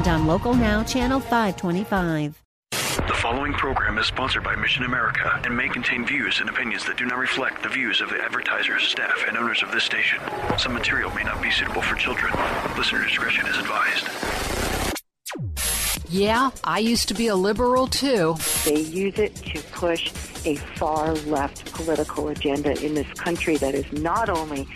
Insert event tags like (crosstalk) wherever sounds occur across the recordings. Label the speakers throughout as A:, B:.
A: and on Local Now, Channel 525.
B: The following program is sponsored by Mission America and may contain views and opinions that do not reflect the views of the advertisers, staff, and owners of this station. Some material may not be suitable for children. Listener discretion is advised.
C: Yeah, I used to be a liberal too.
D: They use it to push a far left political agenda in this country that is not only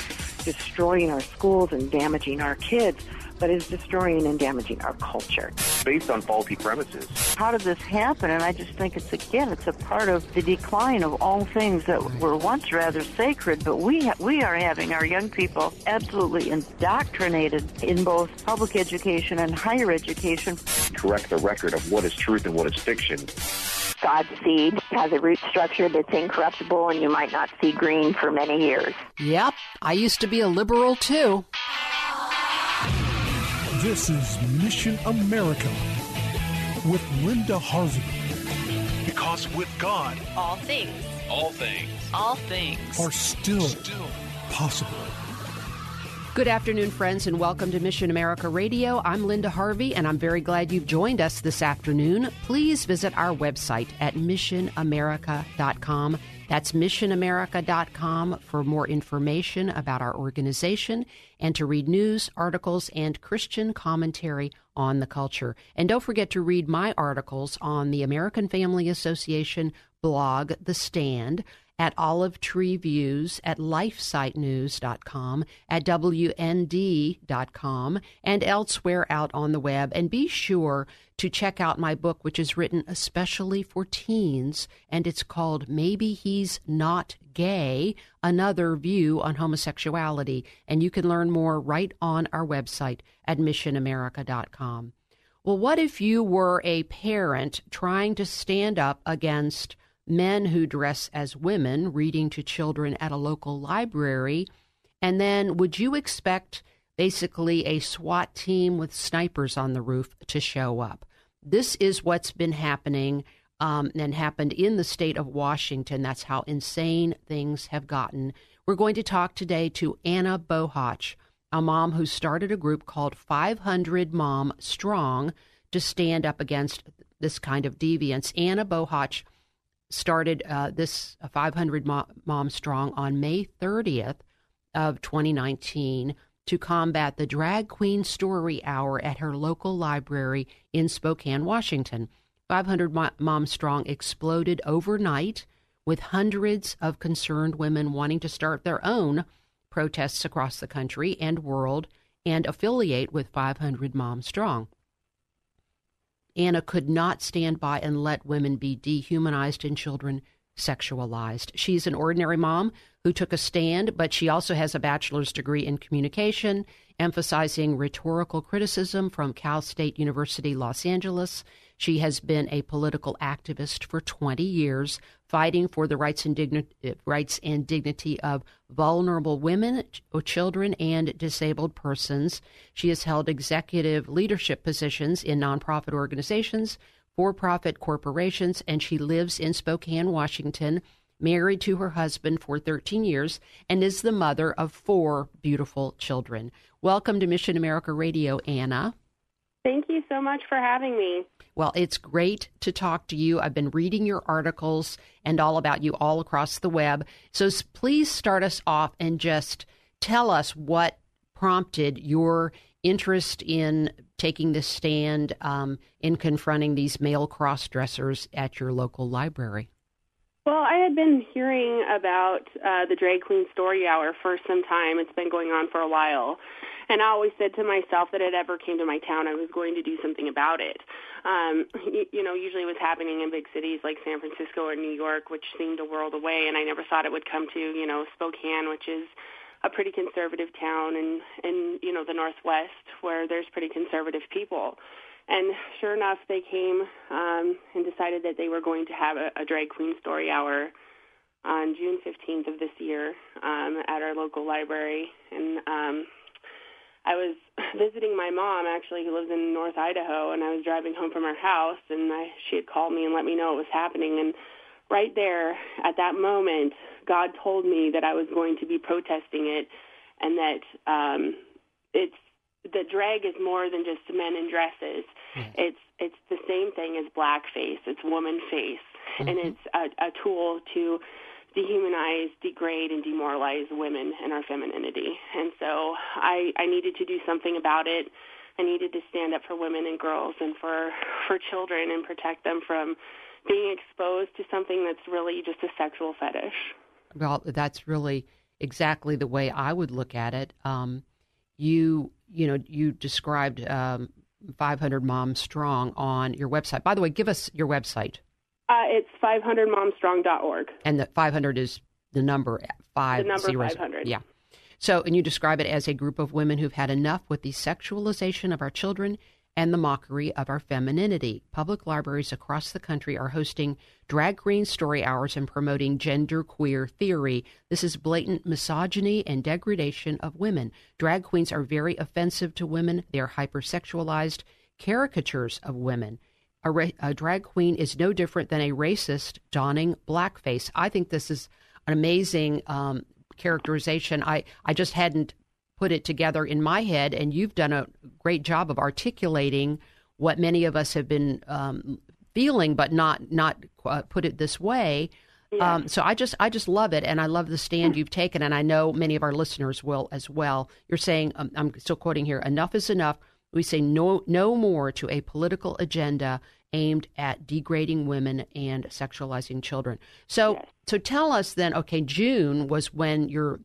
D: destroying our schools and damaging our kids, but is destroying and damaging our culture.
E: Based on faulty premises.
D: How did this happen? And I just think it's, again, it's a part of the decline of all things that were once rather sacred, but we, ha- we are having our young people absolutely indoctrinated in both public education and higher education.
E: Correct the record of what is truth and what is fiction.
F: God's seed has a root structure that's incorruptible and you might not see green for many years.
C: Yep, I used to be a liberal too.
G: This is Mission America with Linda Harvey.
H: Because with God,
I: all things,
H: all things,
I: all things
G: are still,
H: still
G: possible.
C: Good afternoon, friends, and welcome to Mission America Radio. I'm Linda Harvey, and I'm very glad you've joined us this afternoon. Please visit our website at missionamerica.com. That's missionamerica.com for more information about our organization and to read news, articles, and Christian commentary on the culture. And don't forget to read my articles on the American Family Association blog, The Stand at Olive Tree Views, at lifesitenews.com, at WND.com, and elsewhere out on the web. And be sure to check out my book, which is written especially for teens, and it's called Maybe He's Not Gay Another View on Homosexuality. And you can learn more right on our website at missionamerica.com. Well, what if you were a parent trying to stand up against men who dress as women reading to children at a local library? And then would you expect basically a SWAT team with snipers on the roof to show up? This is what's been happening um, and happened in the state of Washington. That's how insane things have gotten. We're going to talk today to Anna Bohach, a mom who started a group called 500 Mom Strong to stand up against this kind of deviance. Anna Bohach started uh, this 500 Mom Strong on May 30th of 2019 to combat the drag queen story hour at her local library in Spokane, Washington. 500 Mom Strong exploded overnight with hundreds of concerned women wanting to start their own protests across the country and world and affiliate with 500 Mom Strong. Anna could not stand by and let women be dehumanized and children sexualized. She's an ordinary mom who took a stand, but she also has a bachelor's degree in communication, emphasizing rhetorical criticism from Cal State University, Los Angeles. She has been a political activist for 20 years, fighting for the rights and, digni- eh, rights and dignity of vulnerable women, children, and disabled persons. She has held executive leadership positions in nonprofit organizations, for profit corporations, and she lives in Spokane, Washington, married to her husband for 13 years, and is the mother of four beautiful children. Welcome to Mission America Radio, Anna.
J: Thank you so much for having me.
C: Well, it's great to talk to you. I've been reading your articles and all about you all across the web. So please start us off and just tell us what prompted your interest in taking this stand um, in confronting these male cross dressers at your local library?
J: Well, I had been hearing about uh, the drag queen story hour for some time. It's been going on for a while. And I always said to myself that if it ever came to my town, I was going to do something about it. Um, you, you know, usually was happening in big cities like San Francisco or New York, which seemed a world away. And I never thought it would come to, you know, Spokane, which is a pretty conservative town in in you know the northwest where there's pretty conservative people and sure enough they came um and decided that they were going to have a, a drag queen story hour on June 15th of this year um, at our local library, and um, I was (clears throat) visiting my mom actually, who lives in North Idaho, and I was driving home from her house, and I, she had called me and let me know what was happening, and right there at that moment, God told me that I was going to be protesting it, and that um, it's the drag is more than just men in dresses. Mm. It's it's the same thing as blackface. It's woman face, mm-hmm. and it's a, a tool to dehumanize, degrade, and demoralize women and our femininity. And so I, I needed to do something about it. I needed to stand up for women and girls and for for children and protect them from being exposed to something that's really just a sexual fetish.
C: Well, that's really exactly the way I would look at it. Um, you you know you described um, 500 Moms Strong on your website. By the way, give us your website.
J: Uh, it's 500momstrong.org.
C: And the 500 is the number five.
J: The number zero, 500.
C: Yeah. So, and you describe it as a group of women who've had enough with the sexualization of our children and the mockery of our femininity. Public libraries across the country are hosting drag queen story hours and promoting gender queer theory. This is blatant misogyny and degradation of women. Drag queens are very offensive to women. They are hypersexualized caricatures of women a, ra- a drag queen is no different than a racist donning blackface. I think this is an amazing um, characterization. I, I just hadn't put it together in my head, and you've done a great job of articulating what many of us have been um, feeling, but not not uh, put it this way. Um, so I just I just love it, and I love the stand you've taken, and I know many of our listeners will as well. You're saying um, I'm still quoting here: "Enough is enough. We say no, no more to a political agenda aimed at degrading women and sexualizing children. So, yes. so tell us then. Okay, June was when your,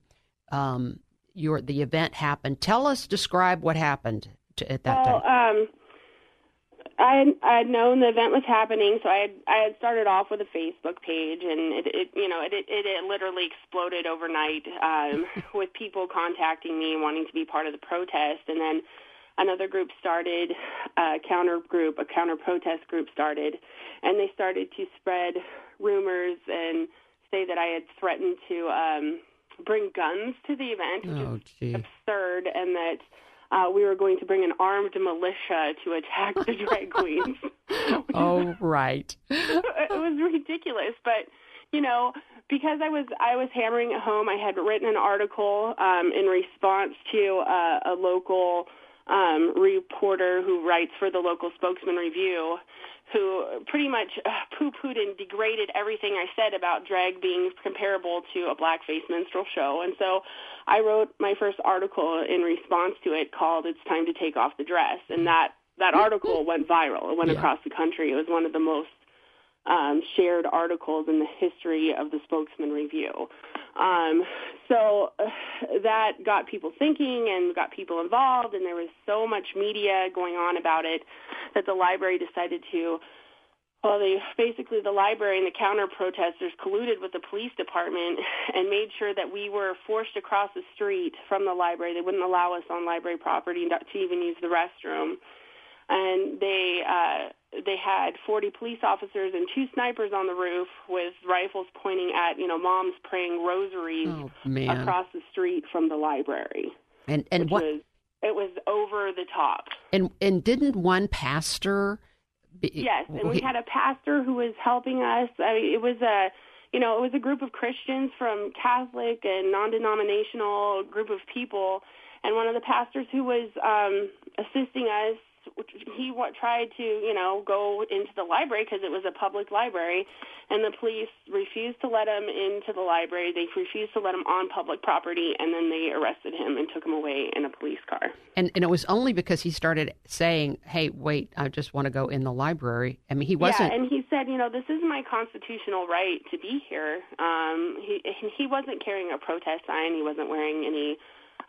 C: um, your the event happened. Tell us, describe what happened to, at that
J: well,
C: time.
J: Um, I had, I had known the event was happening, so I had I had started off with a Facebook page, and it, it you know it, it it literally exploded overnight um, (laughs) with people contacting me wanting to be part of the protest, and then another group started, a counter group, a counter protest group started, and they started to spread rumors and say that I had threatened to um, bring guns to the event, which
C: oh,
J: is absurd, and that uh, we were going to bring an armed militia to attack the (laughs) drag queens. (laughs)
C: oh, right.
J: it was ridiculous, but you know, because I was I was hammering it home. I had written an article um, in response to uh, a local um, reporter who writes for the local Spokesman Review, who pretty much uh, poo-pooed and degraded everything I said about drag being comparable to a blackface minstrel show. And so I wrote my first article in response to it called "It's Time to Take Off the Dress," and that that article went viral. It went yeah. across the country. It was one of the most um, shared articles in the history of the Spokesman Review. Um, so uh, (sighs) that got people thinking and got people involved, and there was so much media going on about it that the library decided to. Well, they basically the library and the counter protesters colluded with the police department (sighs) and made sure that we were forced across the street from the library. They wouldn't allow us on library property to even use the restroom, and they uh, they had 40 police officers and two snipers on the roof with rifles pointing at, you know, moms praying rosaries
C: oh,
J: across the street from the library.
C: And and what
J: was, it was over the top.
C: And and didn't one pastor
J: be, Yes, and we had a pastor who was helping us. I mean, it was a you know, it was a group of Christians from Catholic and non-denominational group of people and one of the pastors who was um assisting us he tried to, you know, go into the library because it was a public library, and the police refused to let him into the library. They refused to let him on public property, and then they arrested him and took him away in a police car.
C: And and it was only because he started saying, "Hey, wait, I just want to go in the library." I mean, he wasn't.
J: Yeah, and he said, you know, this is my constitutional right to be here. Um, he he wasn't carrying a protest sign. He wasn't wearing any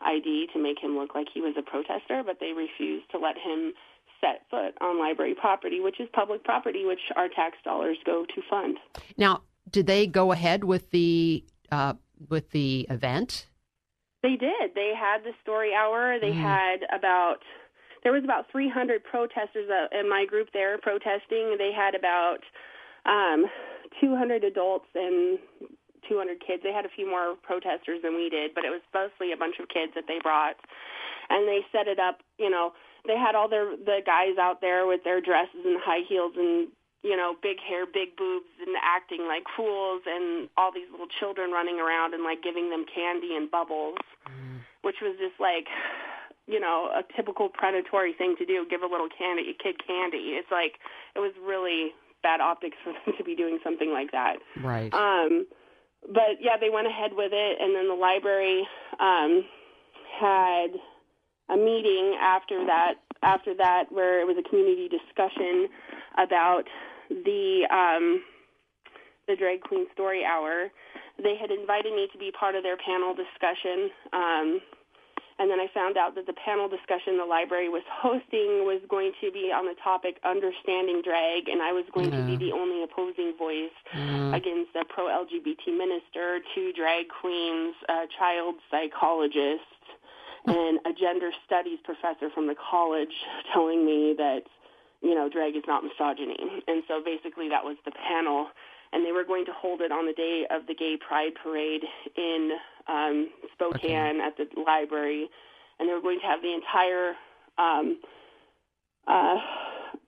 J: ID to make him look like he was a protester, but they refused to let him set foot on library property, which is public property, which our tax dollars go to fund.
C: Now, did they go ahead with the uh, with the event?
J: They did. They had the story hour. They mm. had about there was about 300 protesters uh, in my group there protesting. They had about um, 200 adults and 200 kids. They had a few more protesters than we did, but it was mostly a bunch of kids that they brought, and they set it up. You know, they had all their the guys out there with their dresses and high heels and you know big hair, big boobs, and acting like fools, and all these little children running around and like giving them candy and bubbles, mm. which was just like you know, a typical predatory thing to do, give a little candy, a kid candy. It's like it was really bad optics for them (laughs) to be doing something like that.
C: Right.
J: Um, but yeah, they went ahead with it, and then the library um, had a meeting after that. After that, where it was a community discussion about the um, the drag queen story hour. They had invited me to be part of their panel discussion. Um, and then I found out that the panel discussion the library was (laughs) hosting was going to be on the topic understanding drag, and I was going to be the only opposing voice mm. against a pro LGBT minister, two drag queens, a child psychologist, and a gender studies professor from the college telling me that, you know, drag is not misogyny. And so basically that was the panel and they were going to hold it on the day of the Gay Pride Parade in um, Spokane okay. at the library, and they were going to have the entire um, uh,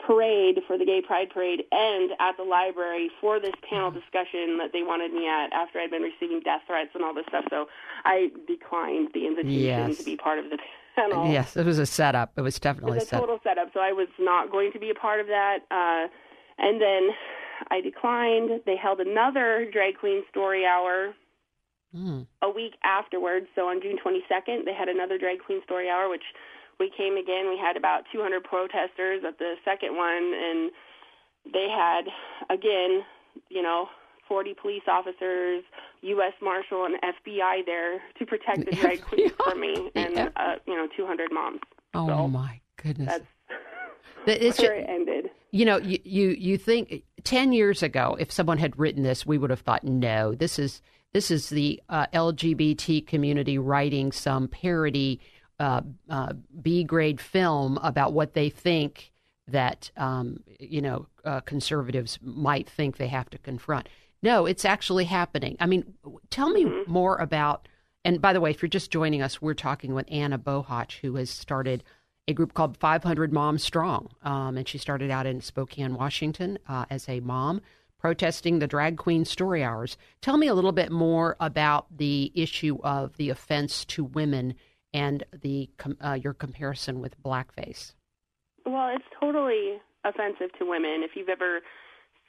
J: parade for the Gay Pride Parade and at the library for this panel mm-hmm. discussion that they wanted me at after I'd been receiving death threats and all this stuff. So I declined the invitation yes. to be part of the panel.
C: Yes, it was a setup. It was definitely
J: it was a total setup. So I was not going to be a part of that. Uh, and then I declined. They held another drag queen story hour mm. a week afterwards. So on June 22nd, they had another drag queen story hour, which we came again. We had about 200 protesters at the second one, and they had again, you know, 40 police officers, U.S. Marshal, and FBI there to protect the drag queens for me, (laughs) and uh, you know, 200 moms.
C: Oh
J: so
C: my goodness!
J: That's (laughs) it's where it ended.
C: You know, you, you you think 10 years ago, if someone had written this, we would have thought, no, this is this is the uh, LGBT community writing some parody uh, uh, B grade film about what they think that um, you know uh, conservatives might think they have to confront. No, it's actually happening. I mean, tell me mm-hmm. more about. And by the way, if you're just joining us, we're talking with Anna Bohach, who has started a group called 500 Moms Strong. Um, and she started out in Spokane, Washington, uh, as a mom protesting the drag queen story hours. Tell me a little bit more about the issue of the offense to women and the uh, your comparison with blackface.
J: Well, it's totally offensive to women. If you've ever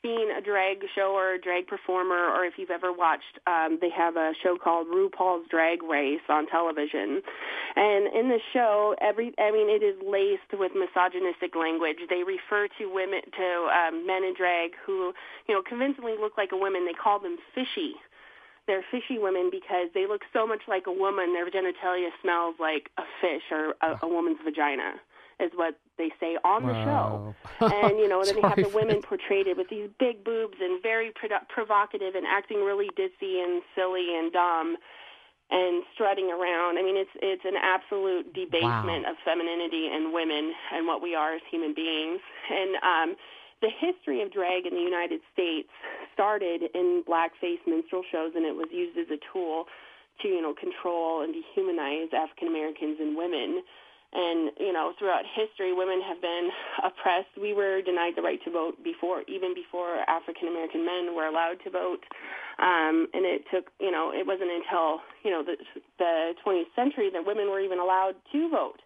J: seen a drag show or a drag performer, or if you've ever watched, um, they have a show called RuPaul's Drag Race on television. And in the show, every I mean, it is laced with misogynistic language. They refer to women, to um, men in drag who, you know, convincingly look like a woman. They call them fishy. They're fishy women because they look so much like a woman. Their genitalia smells like a fish or a, a woman's vagina is what they say on the show. And you know, (laughs) then they have the women portrayed with these big boobs and very pro- provocative and acting really ditzy and silly and dumb and strutting around. I mean, it's it's an absolute debasement wow. of femininity and women and what we are as human beings. And um the history of drag in the United States started in blackface minstrel shows and it was used as a tool to, you know, control and dehumanize African Americans and women. And, you know, throughout history, women have been oppressed. We were denied the right to vote before, even before African American men were allowed to vote. Um, and it took, you know, it wasn't until, you know, the, the 20th century that women were even allowed to vote.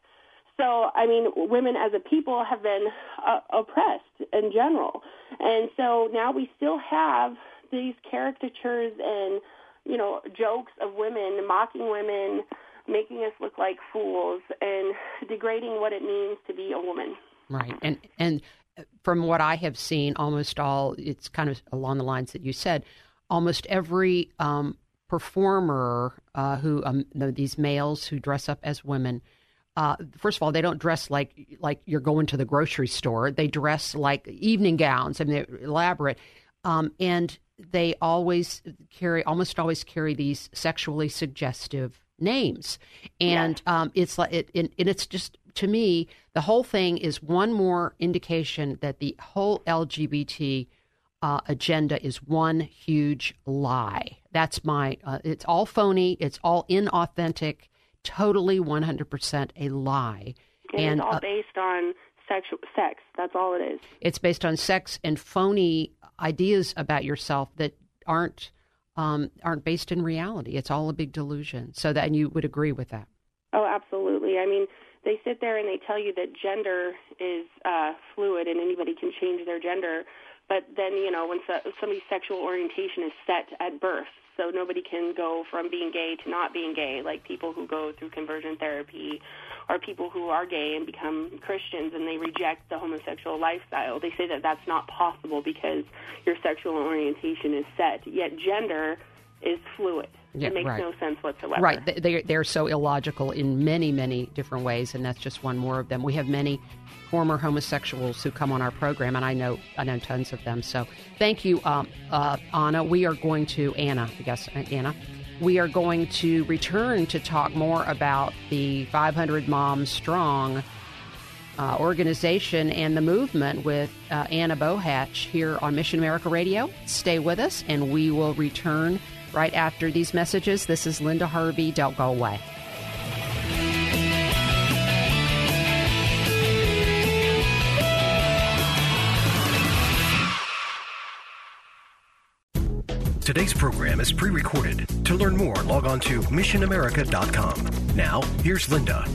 J: So, I mean, women as a people have been uh, oppressed in general. And so now we still have these caricatures and, you know, jokes of women, mocking women, making us look like fools and degrading what it means to be a woman.
C: Right. And and from what I have seen, almost all it's kind of along the lines that you said. Almost every um, performer uh, who um, these males who dress up as women. Uh, first of all, they don't dress like like you're going to the grocery store. They dress like evening gowns. I mean, they're elaborate, um, and they always carry, almost always carry these sexually suggestive names, and um, it's like it, and, and it's just to me the whole thing is one more indication that the whole LGBT uh, agenda is one huge lie. That's my. Uh, it's all phony. It's all inauthentic. Totally, one hundred percent a lie.
J: And,
C: and
J: it's all
C: uh,
J: based on sex. Sex. That's all it is.
C: it's based on sex and phony ideas about yourself that aren't um, aren't based in reality. It's all a big delusion. So that and you would agree with that.
J: Oh, absolutely. I mean, they sit there and they tell you that gender is uh, fluid and anybody can change their gender. But then, you know, when so, somebody's sexual orientation is set at birth, so nobody can go from being gay to not being gay, like people who go through conversion therapy or people who are gay and become Christians and they reject the homosexual lifestyle. They say that that's not possible because your sexual orientation is set, yet gender is fluid.
C: Yeah,
J: it makes
C: right.
J: no sense whatsoever.
C: Right. They- They, they're so illogical in many, many different ways, and that's just one more of them. We have many former homosexuals who come on our program, and I know I know tons of them. So thank you, um, uh, Anna. We are going to, Anna, I guess, uh, Anna. We are going to return to talk more about the 500 Moms Strong uh, organization and the movement with uh, Anna Bohach here on Mission America Radio. Stay with us, and we will return right after these messages. This is Linda Harvey. Don't go away.
I: Today's program is pre recorded. To learn more, log on to missionamerica.com. Now, here's Linda.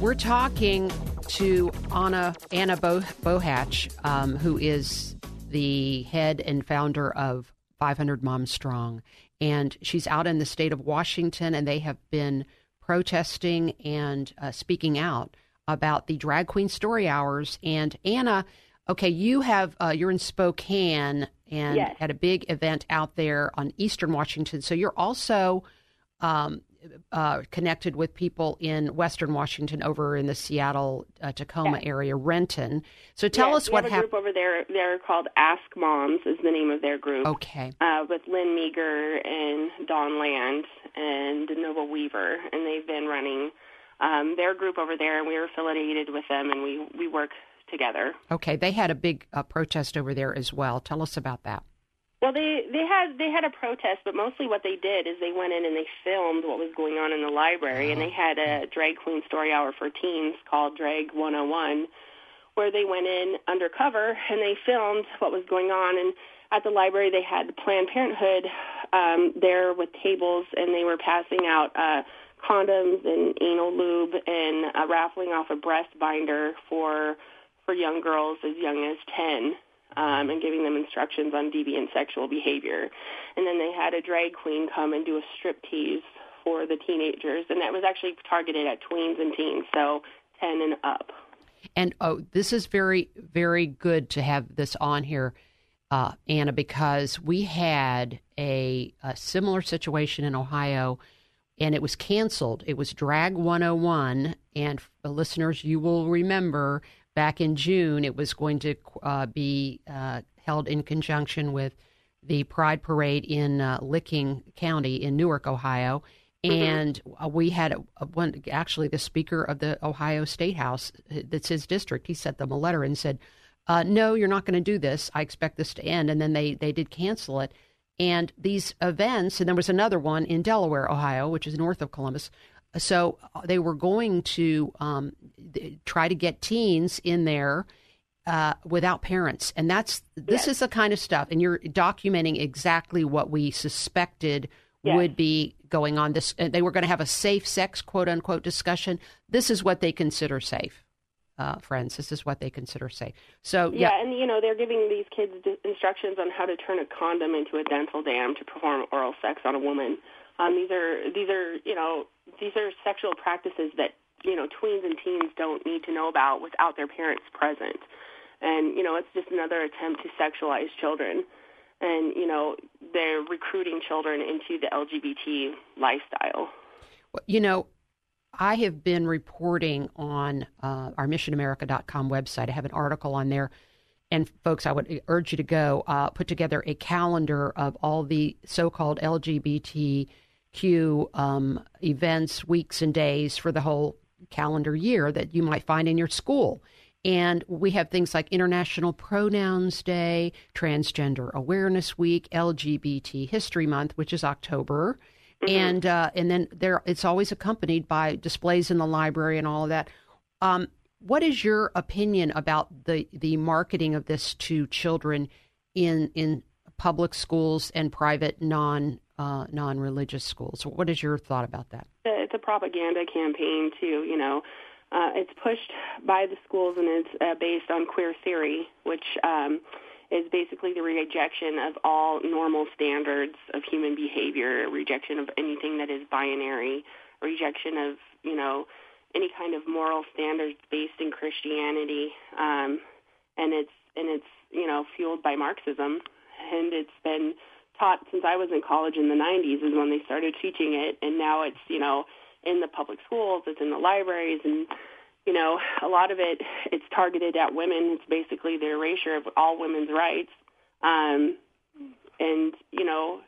C: We're talking to Anna Anna Bo, Bohach, um, who is the head and founder of 500 Moms Strong, and she's out in the state of Washington, and they have been protesting and uh, speaking out about the drag queen story hours. And Anna, okay, you have uh, you're in Spokane and
J: Yes.
C: had a big event out there on Eastern Washington, so you're also um, uh, connected with people in Western Washington over in the Seattle uh, Tacoma area, Renton. So tell us what happened.
J: group over there. They're called Ask Moms is the name of their group.
C: Okay.
J: Uh, with Lynn Meager and Dawn Land and Nova Weaver, and they've been running um, their group over there, and we are affiliated with them, and we we work together.
C: Okay, they had a big uh, protest over there as well. Tell us about that.
J: Well, they they had they had a protest, but mostly what they did is they went in and they filmed what was going on in the library, and they had a drag queen story hour for teens called Drag 101, where they went in undercover and they filmed what was going on. And at the library, they had Planned Parenthood um, there with tables, and they were passing out uh, condoms and anal lube and uh, raffling off a breast binder for for young girls as young as 10 um, and giving them instructions on deviant sexual behavior. And then they had a drag queen come and do a strip tease for the teenagers, and that was actually targeted at tweens and teens, so 10 and up.
C: And oh, this is very, very good to have this on here, uh, Anna, because we had a, a similar situation in Ohio and it was canceled. It was Drag 101. And uh, listeners, you will remember back in June, it was going to uh, be uh, held in conjunction with the Pride Parade in uh, Licking County in Newark, Ohio. And uh, we had a, a one, actually, the Speaker of the Ohio State House, that's his district, he sent them a letter and said, uh, No, you're not going to do this. I expect this to end. And then they, they did cancel it. And these events, and there was another one in Delaware, Ohio, which is north of Columbus. So uh, they were going to um, try to get teens in there uh, without parents, and that's this is the kind of stuff. And you're documenting exactly what we suspected
J: Yes.
C: would be going on. This uh, they were going to have a safe sex quote unquote discussion. This is what they consider safe, uh, friends. This is what they consider safe. So
J: Yeah,
C: yeah,
J: and you know they're giving these kids instructions on how to turn a condom into a dental dam to perform oral sex on a woman. Um, these are these are you know these are sexual practices that you know tweens and teens don't need to know about without their parents present, and you know it's just another attempt to sexualize children, and you know they're recruiting children into the LGBT lifestyle.
C: You know, I have been reporting on uh, our missionamerica.com website. I have an article on there. And folks, I would urge you to go uh, put together a calendar of all the so called LGBTQ um, events, weeks, and days for the whole calendar year that you might find in your school. And we have things like International Pronouns Day, Transgender Awareness Week, LGBT History Month, which is October, mm-hmm. and uh, and then there it's always accompanied by displays in the library and all of that. Um, what is your opinion about the the marketing of this to children in in public schools and private non uh, non religious schools? What is your thought about that?
J: It's a propaganda campaign too. You know, uh, it's pushed by the schools and it's uh, based on queer theory, which um, is basically the rejection of all normal standards of human behavior, rejection of anything that is binary, rejection of you know any kind of moral standards based in Christianity, um, and it's and it's you know fueled by Marxism, and it's been taught since I was in college in the 90s is when they started teaching it, and now it's you know in the public schools, it's in the libraries, and you know, a lot of it it's targeted at women. It's basically the erasure of all women's rights. Um, and you know,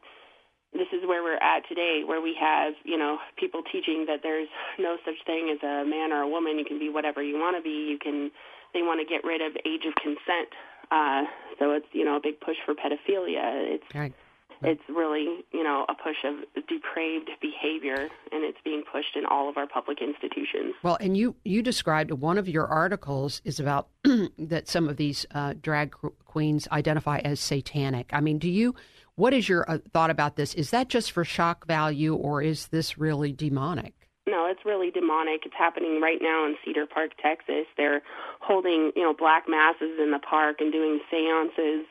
J: this is where we're at today, where we have you know people teaching that there's no such thing as a man or a woman. You can be whatever you want to be. You can. They want to get rid of age of consent. Uh, so it's you know a big push for pedophilia. It's right it's really, you know, a push of depraved behavior, and it's being pushed in all of our public institutions.
C: Well, and you you described one of your articles is about (clears throat) that some of these uh, drag queens identify as satanic. I mean, do you? What is your uh, thought about this? Is that just for shock value, or is this really demonic?
J: No, it's really demonic. It's happening right now in Cedar Park, Texas. They're holding, you know, black masses in the park and doing seances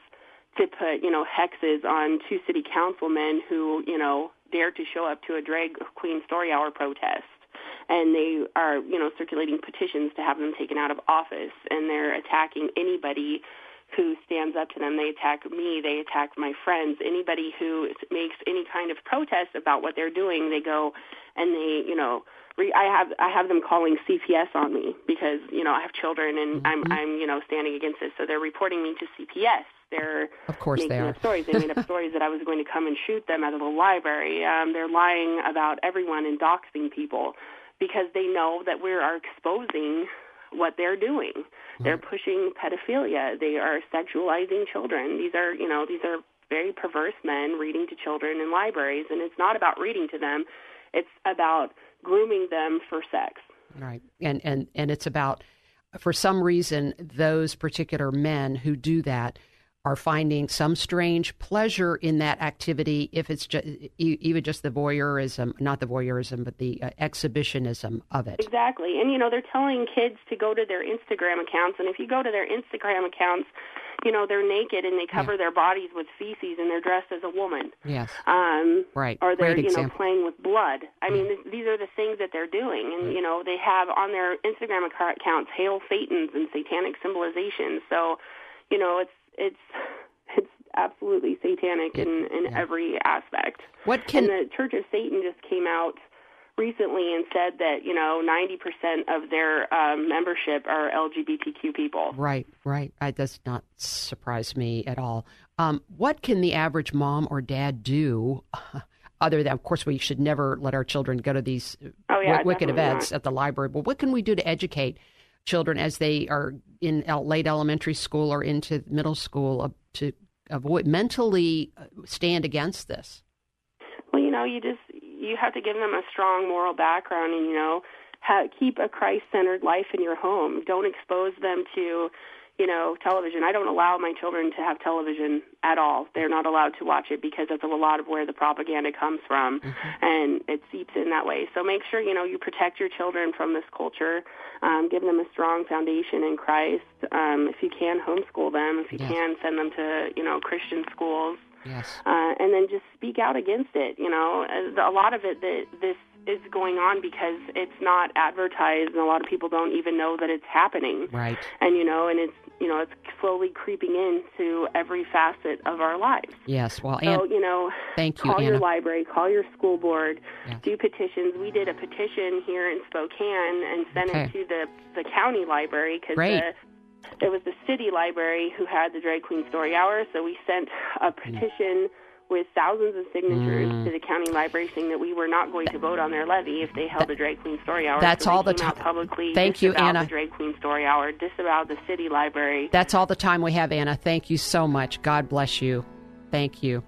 J: to put, you know, hexes on two city councilmen who, you know, dared to show up to a drag queen story hour protest. And they are, you know, circulating petitions to have them taken out of office. And they're attacking anybody who stands up to them. They attack me. They attack my friends. Anybody who makes any kind of protest about what they're doing, they go and they, you know, re- I have I have them calling CPS on me because you know I have children and mm-hmm. I'm I'm you know standing against this. So they're reporting me to CPS they're
C: of course
J: making
C: they are.
J: up stories. They made up (laughs) stories that I was going to come and shoot them out of the library. Um, they're lying about everyone and doxing people because they know that we are exposing what they're doing. Mm-hmm. They're pushing pedophilia. They are sexualizing children. These are, you know, these are very perverse men reading to children in libraries, and it's not about reading to them. It's about grooming them for sex.
C: Right, and and and it's about, for some reason, those particular men who do that are finding some strange pleasure in that activity if it's just even just the voyeurism not the voyeurism but the uh, exhibitionism of it.
J: Exactly. And you know they're telling kids to go to their instagram accounts and if you go to their instagram accounts you know they're naked and they cover yeah. their bodies with feces and they're dressed as a woman.
C: Yes.
J: Um
C: right.
J: or they're
C: Great
J: you
C: example.
J: know playing with blood. I mean th- these are the things that they're doing. And you know they have on their instagram accounts hail satans and satanic symbolizations so you know it's it's (laughs) it's absolutely satanic in in yeah. every aspect.
C: What can
J: and the Church of Satan just came out recently and said that you know 90% of their um, membership are LGBTQ people.
C: Right, right. That does not surprise me at all. Um, what can the average mom or dad do? (laughs) Other than, of course, we should never let our children go to these
J: oh, yeah,
C: wicked events
J: not.
C: at the library. But what can we do to educate children as they are in late elementary school or into middle school uh, to avoid mentally uh, stand against this?
J: Well, you know, you just you have to give them a strong moral background, and you know, have, keep a Christ-centered life in your home. Don't expose them to you know, television. I don't allow my children to have television at all. They're not allowed to watch it because that's a lot of where the propaganda comes from, mm-hmm. and it seeps in that way. So make sure you know you protect your children from this culture. Um, give them a strong foundation in Christ. Um, if you can, homeschool them. If you yes. can, send them to you know Christian schools.
C: Yes.
J: Uh, and then just speak out against it. You know, a lot of it that this is going on because it's not advertised and a lot of people don't even know that it's happening.
C: Right.
J: And you know, and it's you know, it's slowly creeping into every facet of our lives.
C: Yes. Well,
J: so you know,
C: thank you.
J: Call
C: Anna.
J: your library, call your school board, do petitions. We did a petition here in Spokane and sent okay. it to the the county library because it was the city library who had the drag queen story hour. So we sent a petition with thousands of signatures mm. to the county library saying that we were not going to vote on their levy if they held the drag queen story hour.
C: That's
J: so
C: all the
J: time. Publicly,
C: Thank you, Anna.
J: The drag queen story hour, disavow the city library.
C: That's all the time we have, Anna. Thank you so much. God bless you. Thank you.